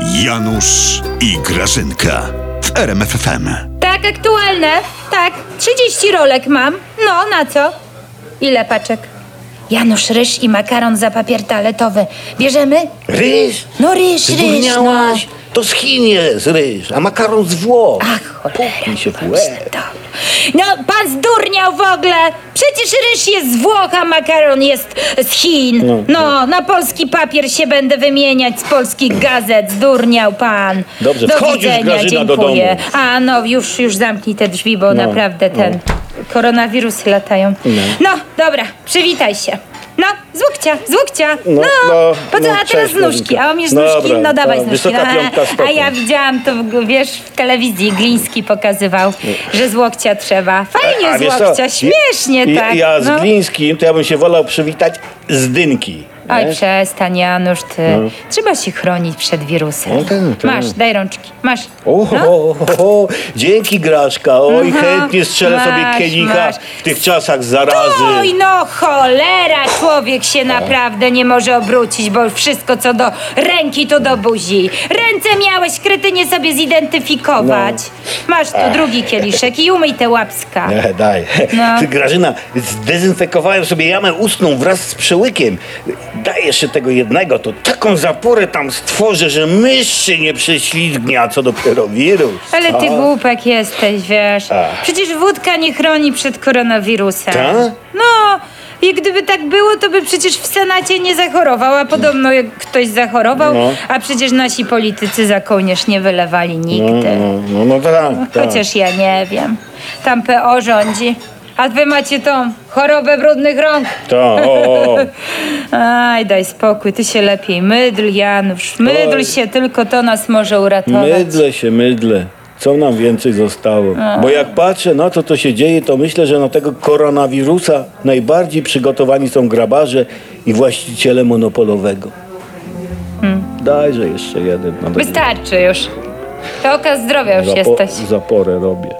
Janusz i Grażynka w RMFFM. Tak, aktualne. Tak, 30 rolek mam. No, na co? Ile paczek? Janusz, ryż i makaron za papier toaletowy. Bierzemy? Ryż? No ryż, ryż, no. Zdurniałaś? To z Chin jest ryż, a makaron z Włoch. Ach, cholera. Puknij się w łeb. to. No, pan zdurniał w ogóle! Przecież ryż jest z Włoch, a makaron jest z Chin. No, na polski papier się będę wymieniać z polskich gazet. Zdurniał pan. Dobrze, do wchodź już, widzenia, Grażyna, do dziękuję. domu. A, no, już, już zamknij te drzwi, bo naprawdę ten... Koronawirusy latają. No. dobra, przywitaj się. No, z łokcia, z łokcia. No, no, po co, no, a teraz z nóżki. A umiesz Dobra, nóżki? No dawaj tak, z nóżki. No, a stopnia. ja widziałam to, wiesz, w telewizji. Gliński pokazywał, że z łokcia trzeba. Fajnie A z wiesz co, łokcia, śmiesznie ja, tak. Ja z no. Glińskim to ja bym się wolał przywitać z Dynki. Oj, nie? przestań, Janusz, ty. Trzeba się chronić przed wirusem. No tak, tak. Masz, daj rączki, masz. O, No. o, o, o, dzięki Graszka. Oj, Aha, chętnie strzelę masz, sobie kielicha masz. w tych czasach zarazy. Oj, no cholera, człowiek się naprawdę nie może obrócić, bo wszystko co do ręki to do buzi. Ręce miałeś, kretynie sobie zidentyfikować. No. Masz tu drugi kieliszek i umyj te łapska. Nie, daj. No. Ty, Grażyna, zdezynfekowałem sobie jamę ustną wraz z przełykiem. Daj jeszcze tego jednego, to taką zaporę tam stworzę, że mysz się nie prześlizgnie, a co dopiero wirus. Ale ty A. głupek jesteś, wiesz. Przecież wódka nie chroni przed koronawirusem. Ta? No, i gdyby tak było, to by przecież w Senacie nie zachorował, a podobno jak ktoś zachorował, No. a przecież nasi politycy za kołnierz nie wylewali nigdy. No, no, no tak, tak. Chociaż ja nie wiem. Tam PO rządzi. A wy macie tą chorobę brudnych rąk. To, o, o. Aj, daj spokój, ty się lepiej mydl, Janusz. Mydl Oj. się, tylko to nas może uratować. Mydlę się, mydlę. Co nam więcej zostało? Bo jak patrzę na to, co się dzieje, to myślę, że na tego koronawirusa najbardziej przygotowani są grabarze i właściciele monopolowego. Dajże jeszcze jeden. No Wystarczy już. To okaz zdrowia już Zapo- jesteś. Zaporę robię.